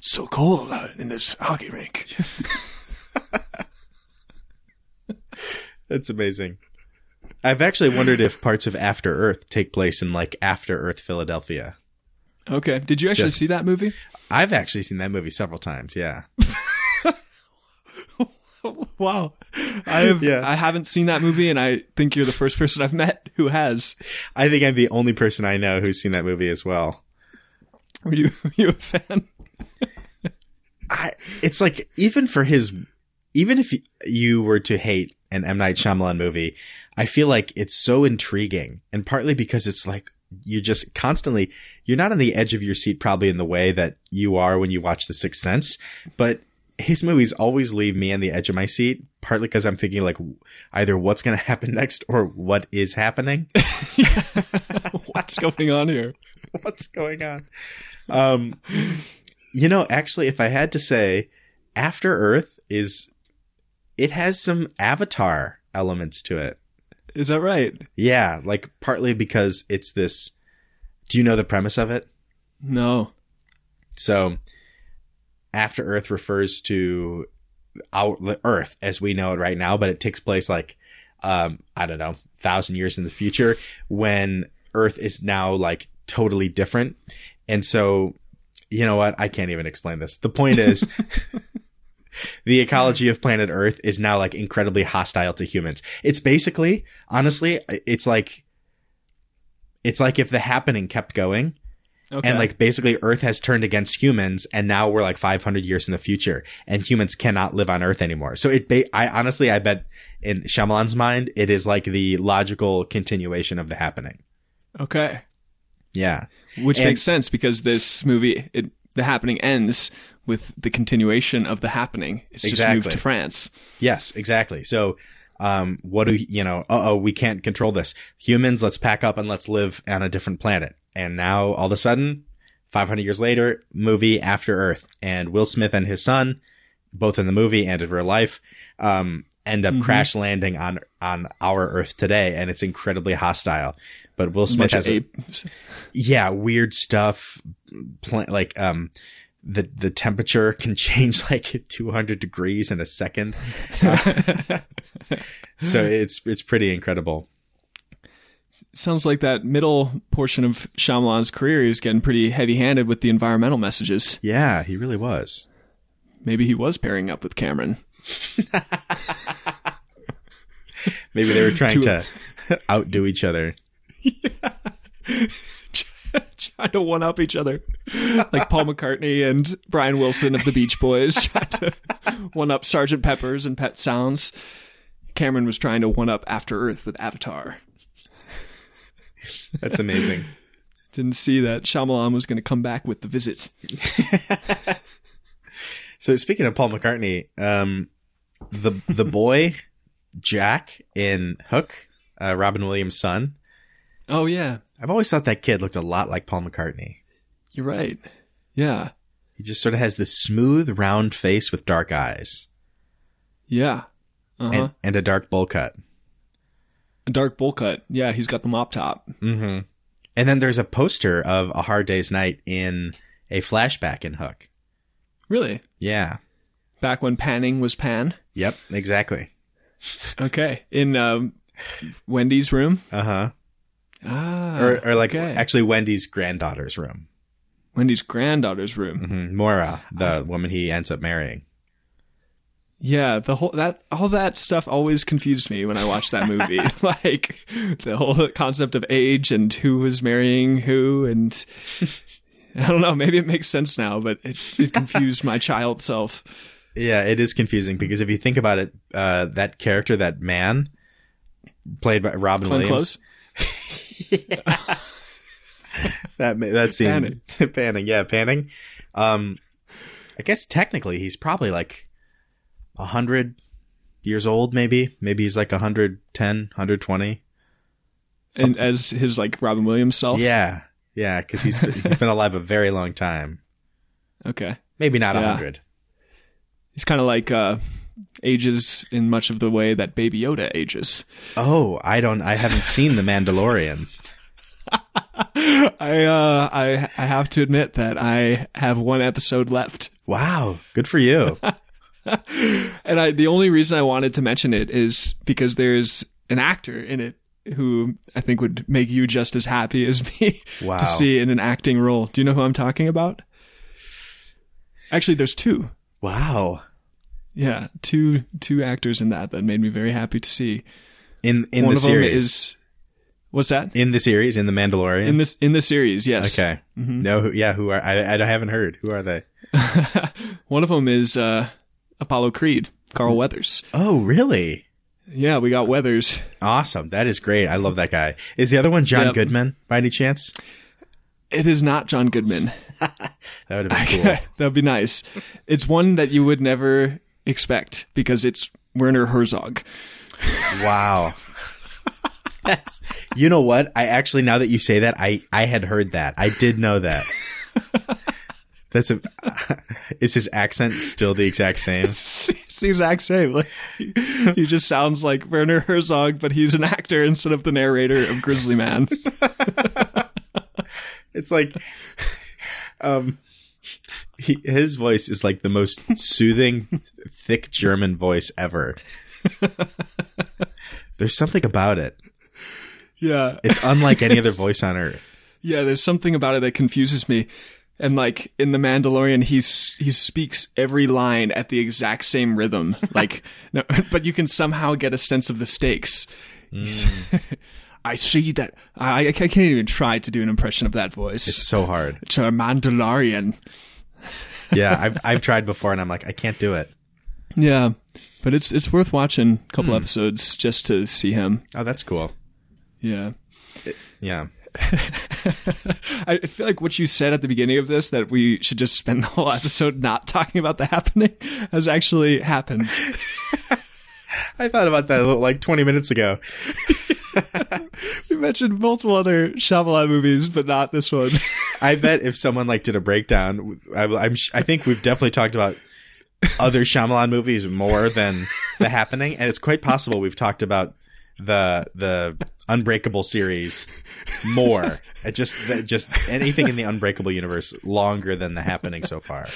so cold out in this hockey rink. That's amazing. I've actually wondered if parts of After Earth take place in like After Earth Philadelphia. Okay. Did you actually Just- see that movie? I've actually seen that movie several times. Yeah. Wow. I have Yeah. I haven't seen that movie and I think you're the first person I've met who has. I think I'm the only person I know who's seen that movie as well. Were you were you a fan? I, it's like even for his, even if you were to hate an M Night Shyamalan movie, I feel like it's so intriguing, and partly because it's like you just constantly you're not on the edge of your seat probably in the way that you are when you watch The Sixth Sense, but his movies always leave me on the edge of my seat. Partly because I'm thinking like either what's going to happen next or what is happening. What's going on here? what's going on? Um, you know, actually, if I had to say, After Earth is, it has some Avatar elements to it. Is that right? Yeah, like partly because it's this. Do you know the premise of it? No. So, After Earth refers to our Earth as we know it right now, but it takes place like, um, I don't know, thousand years in the future when Earth is now like totally different. And so, you know what? I can't even explain this. The point is, the ecology of planet Earth is now like incredibly hostile to humans. It's basically, honestly, it's like, it's like if the happening kept going Okay. and like basically Earth has turned against humans, and now we're like 500 years in the future, and humans cannot live on Earth anymore. So it, ba- I honestly, I bet in Shyamalan's mind, it is like the logical continuation of the happening. Okay. Yeah. Which And- makes sense because this movie, it, the happening ends with the continuation of the happening. It's just moved to France. Yes, exactly. So, um, what do you know? Uh oh, we can't control this. Humans, let's pack up and let's live on a different planet. And now, all of a sudden, 500 years later, movie After Earth, and Will Smith and his son, both in the movie and in real life, um, end up crash landing on on our Earth today, and it's incredibly hostile. But Will Smith has a, yeah, weird stuff. Pl- like um, the the temperature can change like 200 degrees in a second. Uh, so it's it's pretty incredible. Sounds like that middle portion of Shyamalan's career is getting pretty heavy-handed with the environmental messages. Yeah, he really was. Maybe he was pairing up with Cameron. Maybe they were trying To- to outdo each other. trying to one up each other, like Paul McCartney and Brian Wilson of the Beach Boys trying to one up Sergeant Pepper's and Pet Sounds. Cameron was trying to one up After Earth with Avatar. That's amazing. Didn't see that Shyamalan was going to come back with The Visit. so speaking of Paul McCartney, um, the the boy Jack in Hook, uh, Robin Williams' son. Oh yeah, I've always thought that kid looked a lot like Paul McCartney. you're right. Yeah, He just sort of has this smooth, round face with dark eyes yeah. Uh huh. and, and a dark bowl cut. A dark bowl cut. Yeah, he's got the mop top. Mm-hmm. And then there's a poster of A Hard Day's Night in a flashback in Hook. Really? Yeah. Back when Banning was pan. Yep. Exactly. Okay. In um, Wendy's room. Uh huh. Ah. Or, or like okay. actually Wendy's granddaughter's room. Wendy's granddaughter's room. hmm Moira, the woman he ends up marrying. Yeah, the whole that all that stuff always confused me when I watched that movie. like the whole concept of age and who was marrying who, and I don't know. Maybe it makes sense now, but it, it confused my child self. Yeah, it is confusing because if you think about it, uh, that character, that man, played by Robin Glenn Williams. that ma- that scene, Banning. Banning, yeah, Banning. Um, I guess technically he's probably like a hundred years old, maybe. Maybe he's like 110, 120. and as his like Robin Williams self. Yeah, yeah, because he's been, he's been alive a very long time. Okay. Maybe not a Yeah. hundred. He's kind of like uh, ages in much of the way that Baby Yoda ages. Oh, I don't. I haven't seen The Mandalorian. I uh, I I have to admit that I have one episode left. Wow, good for you. And I, the only reason I wanted to mention it is because there's an actor in it who I think would make you just as happy as me Wow. to see in an acting role. Do you know who I'm talking about? Actually, there's two. wow. Yeah, two two actors in that that made me very happy to see. In in One the of series, them is what's that? in the series, in the Mandalorian. In this in the series, yes. okay. No, who, yeah. Who are I? I haven't heard. Who are they? One of them is uh, Apollo Creed, Carl Weathers. Oh, really? Yeah, we got Weathers. Awesome. That is great. I love that guy. Is the other one John Yep. Goodman by any chance? It is not John Goodman. That would have been cool. That'd be nice. It's one that you would never expect because it's Werner Herzog. Wow. That's, you know what? I actually, now that you say that, I, I had heard that. I did know that. That's a, is his accent still the exact same? it's the exact same. Like, he, he just sounds like Werner Herzog, but he's an actor instead of the narrator of Grizzly Man. It's like, um, he, his voice is like the most soothing, thick German voice ever. There's something about it. Yeah. It's unlike any other voice on earth. Yeah, there's something about it that confuses me. And like in The Mandalorian, he's he speaks every line at the exact same rhythm. Like, no, but you can somehow get a sense of the stakes. Mm. He's- I see that. I, I can't even try to do an impression of that voice. It's so hard. It's a Mandalorian. Yeah, I've I've tried before, and I'm like, I can't do it. Yeah, but it's it's worth watching a couple hmm. episodes just to see him. Oh, that's cool. Yeah. Yeah. I feel like what you said at the beginning of this that we should just spend the whole episode not talking about the happening has actually happened. I thought about that like 20 minutes ago. We mentioned multiple other Shyamalan movies, but not this one. I bet if someone like did a breakdown, I, I'm I think we've definitely talked about other Shyamalan movies more than The Happening, and it's quite possible we've talked about the the Unbreakable series more. It just just anything in the Unbreakable universe longer than The Happening so far.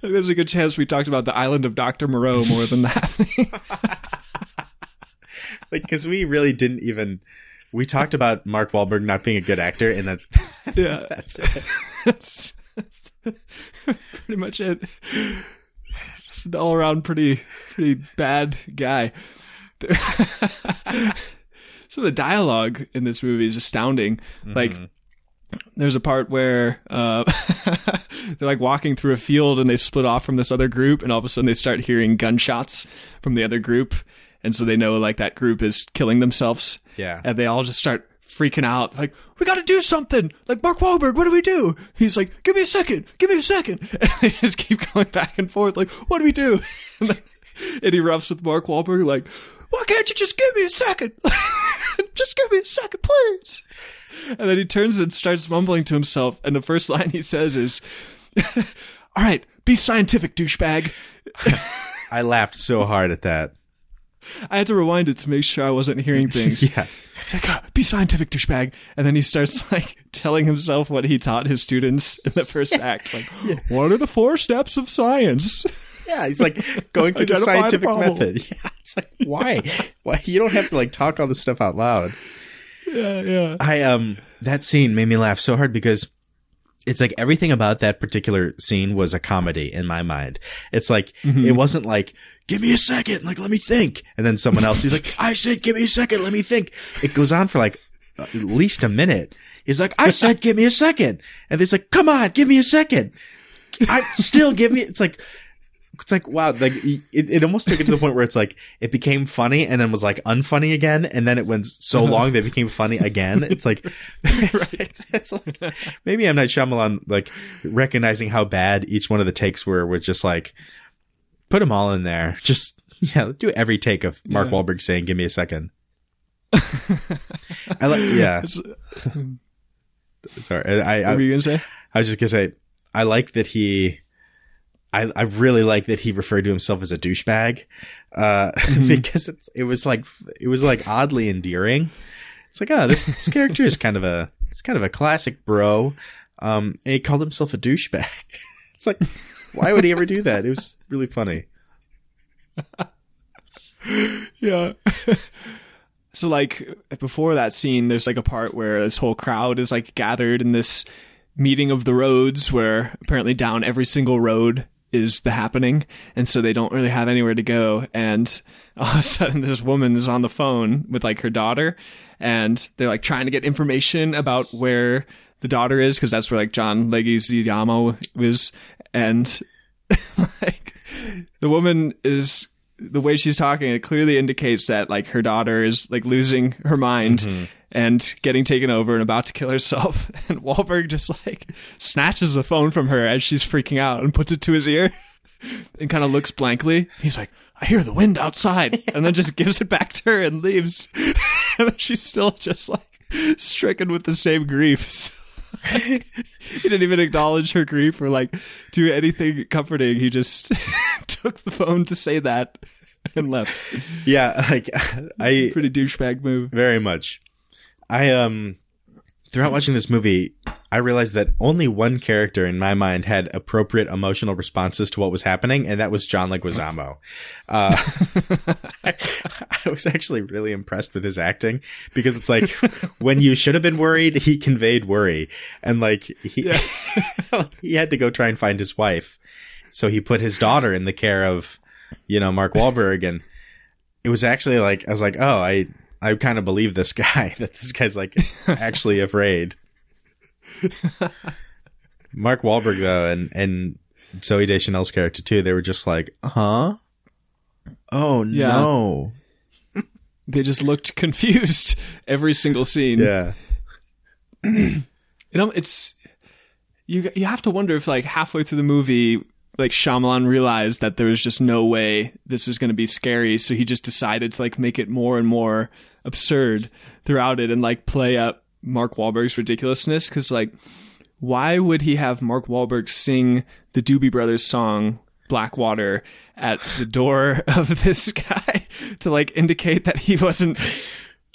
There's a good chance we talked about the island of Dr. Moreau more than the happening. Like because we really didn't even. We talked about Mark Wahlberg not being a good actor, and that yeah. that's it. That's, that's pretty much it. It's an all around pretty pretty bad guy. so the dialogue in this movie is astounding. Like there's a part where uh, they're like walking through a field and they split off from this other group, and all of a sudden they start hearing gunshots from the other group, and so they know like that group is killing themselves. Yeah. and they all just start freaking out, like we got to do something. Like Mark Wahlberg, what do we do? He's like, give me a second, give me a second, and they just keep going back and forth, like what do we do? And, then, it erupts with Mark Wahlberg, like, why can't you just give me a second? just give me a second, please. And then he turns and starts mumbling to himself. And the first line he says is, All right, be scientific, douchebag. I laughed so hard at that. I had to rewind it to make sure I wasn't hearing things. Yeah. He's like, "Ah, be scientific, douchebag. And then he starts like telling himself what he taught his students in the first act. Like, what are the four steps of science? Yeah, he's like going through the Identify the scientific method. Yeah, it's like why? Why you don't have to like talk all this stuff out loud. yeah, yeah. I um that scene made me laugh so hard because it's like everything about that particular scene was a comedy in my mind. It's like it wasn't like give me a second, like let me think, and then someone else he's like I said give me a second, let me think. It goes on for like at least a minute. He's like I said give me a second, and he's like come on, give me a second. I still give me. It's like it's like wow like it, it almost took it to the point where it's like it became funny and then was like unfunny again and then it went so uh-huh. long that it became funny again it's like it's, it's like maybe M Night Shyamalan like recognizing how bad each one of the takes were was just like put them all in there just yeah do every take of Mark Yeah. Wahlberg saying give me a second I like yeah sorry I, I what were you going to say? I was just gonna say, I like that he, I I really like that he referred to himself as a douchebag, uh, because it's, it was like it was like oddly endearing. It's like, oh, this this character is kind of a it's kind of a classic bro, um, and he called himself a douchebag. It's like, why would he ever do that? It was really funny. Yeah. so like before that scene, there's like a part where this whole crowd is like gathered in this meeting of the roads where apparently down every single road is the happening and so they don't really have anywhere to go and all of a sudden this woman is on the phone with like her daughter and they're like trying to get information about where the daughter is because that's where like John Leguizamo was and like the woman is the way she's talking it clearly indicates that like her daughter is like losing her mind mm-hmm. and getting taken over and about to kill herself. And Wahlberg just like snatches the phone from her as she's freaking out and puts it to his ear and kind of looks blankly. He's like I hear the wind outside and then just gives it back to her and leaves. And then she's still just like stricken with the same grief he didn't even acknowledge her grief or like do anything comforting. He just took the phone to say that and left. Yeah, like I Pretty douchebag move. very much. I um throughout watching this movie, I realized that only one character in my mind had appropriate emotional responses to what was happening, and that was John Leguizamo. Uh, I, I was actually really impressed with his acting because it's like when you should have been worried, he conveyed worry, and like he he had to go try and find his wife, so he put his daughter in the care of you know Mark Wahlberg, and it was actually like I was like, oh, I I kind of believe this guy that this guy's like actually afraid. Mark Wahlberg though, and and Zooey Deschanel's character too, they were just like, huh? Oh Yeah. no, They just looked confused every single scene. yeah, you know, it's you. You have to wonder if like halfway through the movie, like Shyamalan realized that there was just no way this was going to be scary, so he just decided to like make it more and more absurd throughout it and like play up Mark Wahlberg's ridiculousness. Because like, why would he have Mark Wahlberg sing the Doobie Brothers song? Blackwater at the door of this guy to like indicate that he wasn't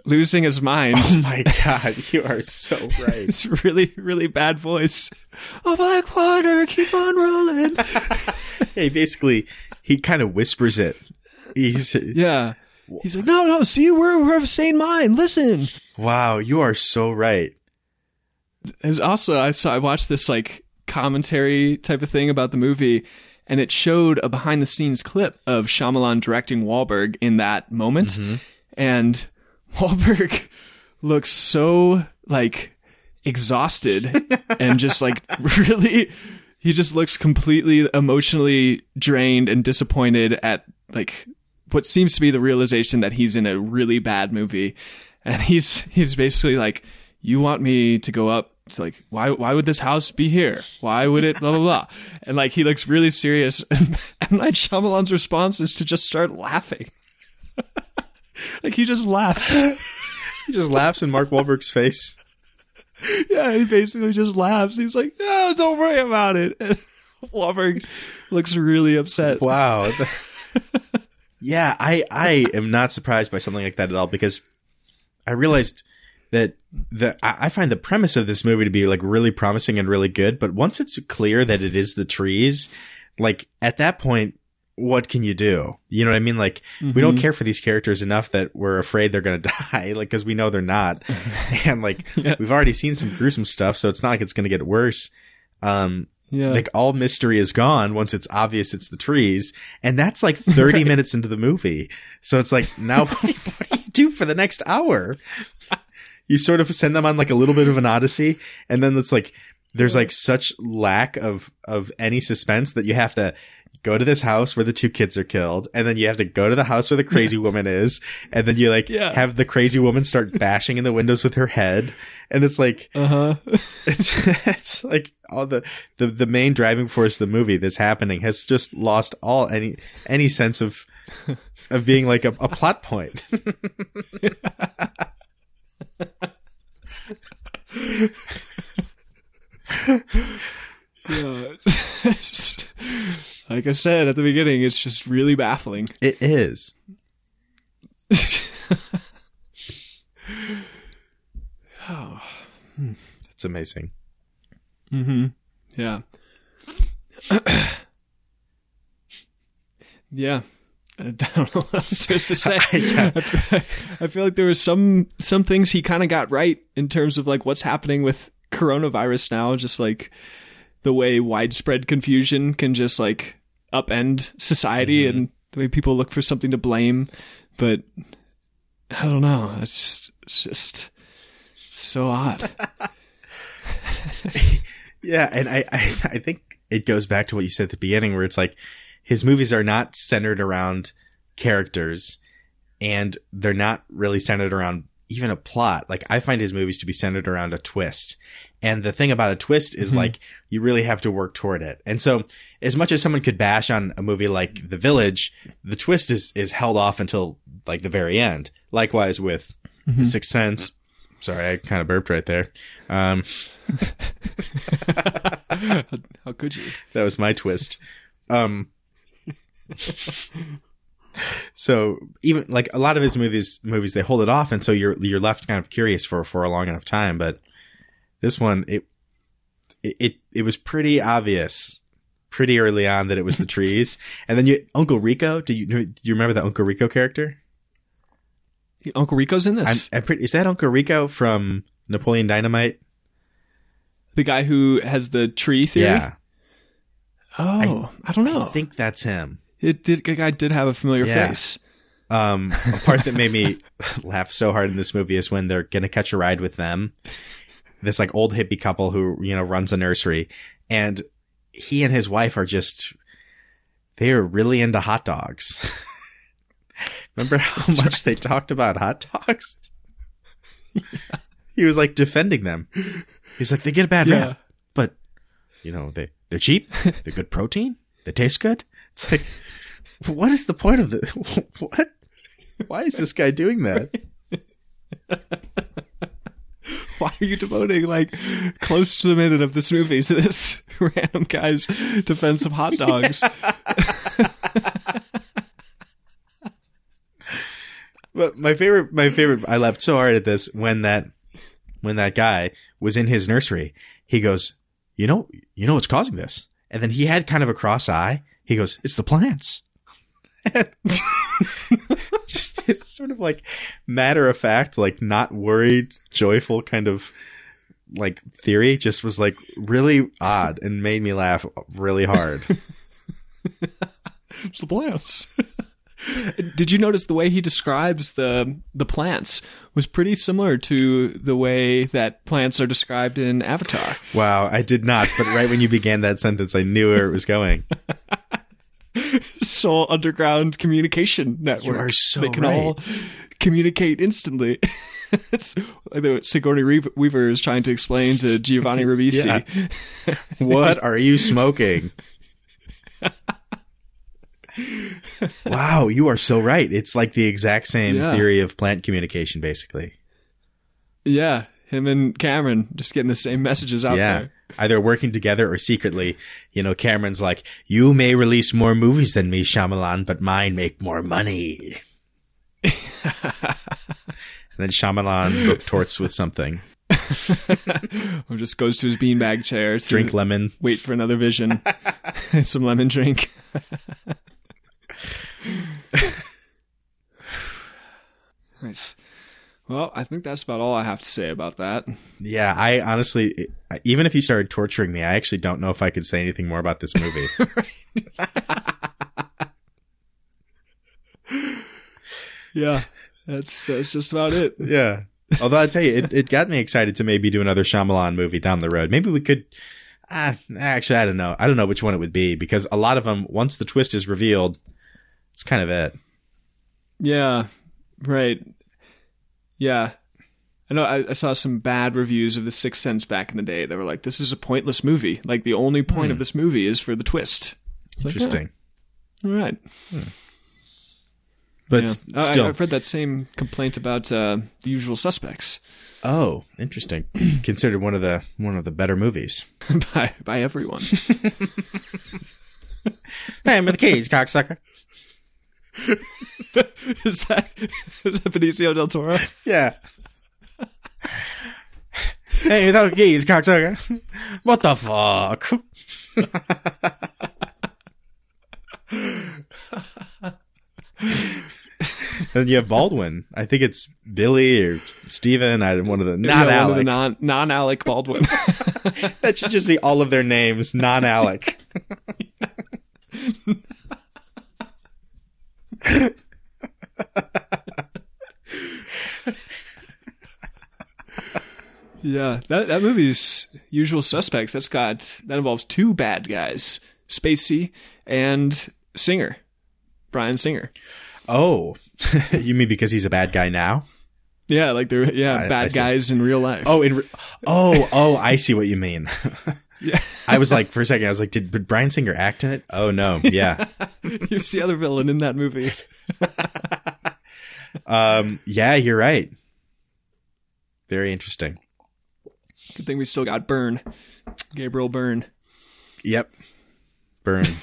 losing his mind. Oh my god, you are so right. It's really, really bad voice. Oh, Blackwater, keep on rolling. hey, basically, he kind of whispers it. He's yeah. He's like, no, no, see, we're, we're of sane mind. Listen. wow, you are so right. There's also, I saw, I watched this like commentary type of thing about the movie, and it showed a behind the scenes clip of Shyamalan directing Wahlberg in that moment. Mm-hmm. And Wahlberg looks so like exhausted and just like really he just looks completely emotionally drained and disappointed at like what seems to be the realization that he's in a really bad movie. And he's he's basically like you want me to go up to like why why would this house be here? Why would it blah blah blah? And like he looks really serious. And M Night Shyamalan's response is to just start laughing like he just laughs He just laughs in Mark Wahlberg's face. Yeah, he basically just laughs. He's like, "No, don't worry about it." And Wahlberg looks really upset. Wow. yeah, I I am not surprised by something like that at all because I realized that the I find the premise of this movie to be like really promising and really good, but once it's clear that it is the trees, like at that point, what can you do? You know what I mean? Like we don't care for these characters enough that we're afraid they're going to die, like because we know they're not, and like Yeah. we've already seen some gruesome stuff, so it's not like it's going to get worse. Um, Yeah, like all mystery is gone once it's obvious it's the trees and that's like 30 Right. minutes into the movie so it's like now what do you do for the next hour you sort of send them on like a little bit of an odyssey and then it's like there's like such lack of of any suspense that you have to go to this house where the two kids are killed and then you have to go to the house where the crazy woman is and then you like Yeah. have the crazy woman start bashing in the windows with her head and it's like uh huh. it's it's like all the, the the main driving force of the movie that's happening has just lost all any any sense of of being like a, a plot point. yeah. Like I said at the beginning, it's just really baffling. It is. Oh. It's amazing. Mm-hmm. Yeah. yeah. I don't know what else there is to say. Yeah. I feel- I feel like there were some some things he kind of got right in terms of like what's happening with coronavirus now, just like the way widespread confusion can just like upend society mm-hmm. and the way people look for something to blame. But I don't know. It's just, it's just so odd. Yeah, and I, I I think it goes back to what you said at the beginning, where it's like his movies are not centered around characters, and they're not really centered around even a plot. Like I find his movies to be centered around a twist, and the thing about a twist is like you really have to work toward it. And so, as much as someone could bash on a movie like The Village, the twist is is held off until like the very end. Likewise with The Sixth Sense. Sorry, I kind of burped right there. Um, How could you? that was my twist. Um, so even like a lot of his movies, movies they hold it off, and so you're you're left kind of curious for for a long enough time. But this one, it it it, was pretty obvious. Pretty early on that it was the trees, and then you Uncle Rico. Do you do you remember the Uncle Rico character? Uncle Rico's in I'm, this. I'm pretty. Is that Uncle Rico from Napoleon Dynamite? the guy who has the tree theory. Yeah, Oh, I, don't know. I think that's him. It did. The guy did have a familiar Yeah. face. Um, a part that made me laugh so hard in this movie is when they're gonna catch a ride with them. This like old hippie couple who you know runs a nursery, and he and his wife are just they are really into hot dogs. Remember how much they talked about hot dogs? he was like defending them. He's like, they get a bad Yeah. rap, but you know they they're cheap, they're good protein, they taste good. It's like, what is the point of this? what? Why is this guy doing that? Why are you devoting like close to a minute of this movie to this random guy's defense of hot dogs? But my favorite, my favorite, I laughed so hard at this when that, when that guy was in his nursery. He goes, you know, you know what's causing this? And then he had kind of a cross eye. He goes, it's the plants. Just it's sort of like matter of fact, like not worried, joyful kind of like theory just was like really odd and made me laugh really hard. It's the plants. Did you notice the way he describes the the plants was pretty similar to the way that plants are described in Avatar? wow, I did not, but right when you began that sentence, I knew where it was going. Soul underground communication network. are so they can right. all communicate instantly. it's like the Sigourney Weaver is trying to explain to Giovanni Ribisi. What are you smoking? wow, you are so right. It's like the exact same Yeah. theory of plant communication, basically. Yeah, him and Cameron just getting the same messages out yeah. there. Either working together or secretly. You know, Cameron's like, you may release more movies than me, Shyamalan, but mine make more money. and then Shyamalan torts with something. Or just goes to his beanbag chair to Drink lemon. wait for another vision. Some lemon drink. nice. Well, I think that's about all I have to say about that. Yeah, I honestly, even if you started torturing me, I actually don't know if I could say anything more about this movie. Yeah, that's that's just about it. Yeah. Although I tell you, it, it got me excited to maybe do another Shyamalan movie down the road. Maybe we could. Uh, actually, I don't know. I don't know which one it would be because a lot of them, once the twist is revealed, it's kind of it. Yeah, right. Yeah. I know I, I saw some bad reviews of The Sixth Sense back in the day. They were like, this is a pointless movie. Like, the only point of this movie is for the twist. It's like, Interesting. yeah, all right. But Yeah. still, I've heard that same complaint about uh, The Usual Suspects oh, interesting. Considered one of the one of the better movies. by, by everyone. Hey, I'm with the keys, cocksucker. is, that, is that Benicio del Toro? Yeah. hey, without keys, cocksucker. Eh? What the fuck? and you have Baldwin. I think it's Billy or Steven. I one of the not Yeah, one of the Alec. non non Alec Baldwin. that should just be all of their names, non Alec. yeah, that that movie's Usual Suspects. That's got that involves two bad guys, Spacey and Singer, Bryan Singer. Oh, you mean because he's a bad guy now? Yeah, like they're yeah I- I bad see. guys in real life. Oh, in re- oh, oh, I see what you mean. yeah, I was like, for a second, I was like, did, did Bryan Singer act in it? Oh no, yeah, he's the other villain in that movie. um, yeah, you're right. Very interesting. Good thing we still got Byrne, Gabriel Byrne. Yep, burn.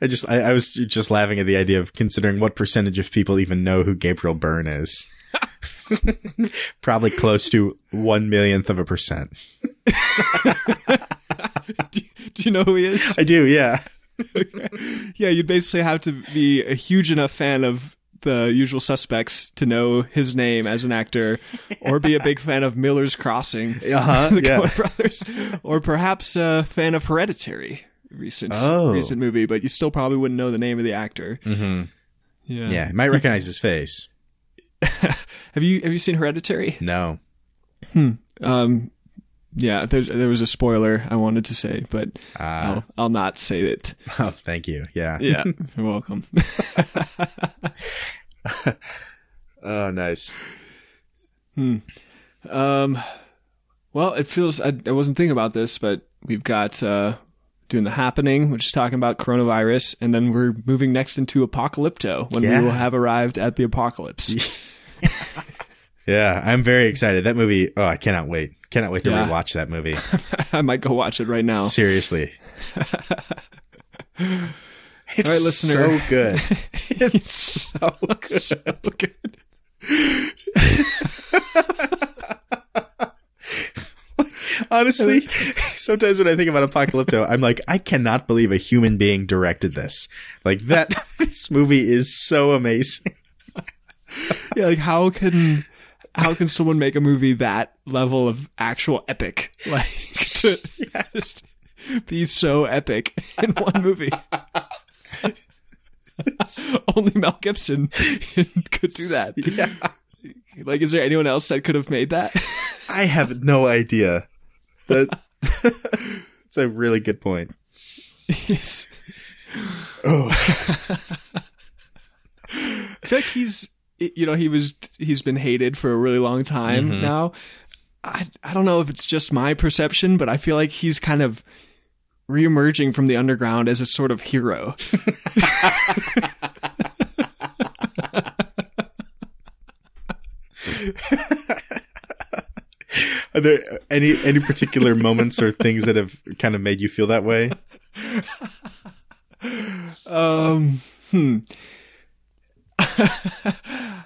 I just, I, I was just laughing at the idea of considering what percentage of people even know who Gabriel Byrne is. Probably close to one millionth of a percent. Do, do you know who he is? I do, yeah. yeah, you'd basically have to be a huge enough fan of the usual suspects to know his name as an actor, or be a big fan of Miller's Crossing, Uh huh. the Yeah. Coen brothers, or perhaps a fan of Hereditary, recent Oh. recent movie, but you still probably wouldn't know the name of the actor. hmm Yeah. Yeah, might recognize his face. have you have you seen Hereditary? No. Um, Yeah, there's, there was a spoiler I wanted to say, but Ah. I'll, I'll not say it. Oh, thank you. Yeah. Yeah, you're welcome. Oh, nice. Hmm. Um, well, it feels I, I wasn't thinking about this, but we've got uh, doing the happening, which is talking about coronavirus, and then we're moving next into apocalypto when Yeah. we will have arrived at the apocalypse. Yeah, I'm very excited. That movie. Oh, I cannot wait. Cannot wait to Yeah. rewatch that movie. I might go watch it right now. Seriously. It's All right, listener. so good. It's so good. so good. Honestly, sometimes when I think about Apocalypto, I'm like, I cannot believe a human being directed this. Like that, this movie is so amazing. Yeah, like how can how can someone make a movie that level of actual epic? Like to just be so epic in one movie. Only Mel Gibson could do that. Yeah. Like, is there anyone else that could have made that? I have no idea. That it's a really good point. yes. Oh, I feel like he's, you know, he was, he's been hated for a really long time mm-hmm. now. I, I don't know if it's just my perception, but I feel like he's kind of reemerging from the underground as a sort of hero. are there any any particular moments or things that have kind of made you feel that way? Um, hmm. I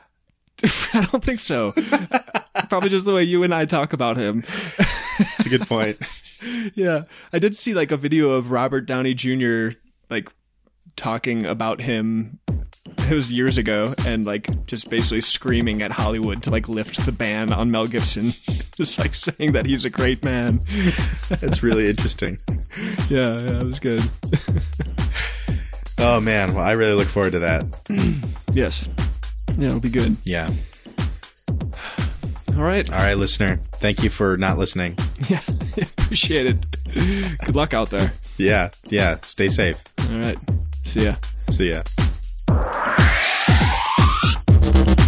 don't think so. Probably just the way you and I talk about him. It's a good point. Yeah, I did see like a video of Robert Downey Jr. like talking about him. It was years ago, and like just basically screaming at Hollywood to like lift the ban on Mel Gibson, just like saying that he's a great man. That's really interesting. Yeah, yeah, it was good. Oh man, well I really look forward to that. Yes, yeah, it'll be good. Yeah. All right, All right, listener. Thank you for not listening. yeah, appreciate it. Good luck out there. Yeah, yeah. Stay safe. All right, see ya. See ya. Thank you.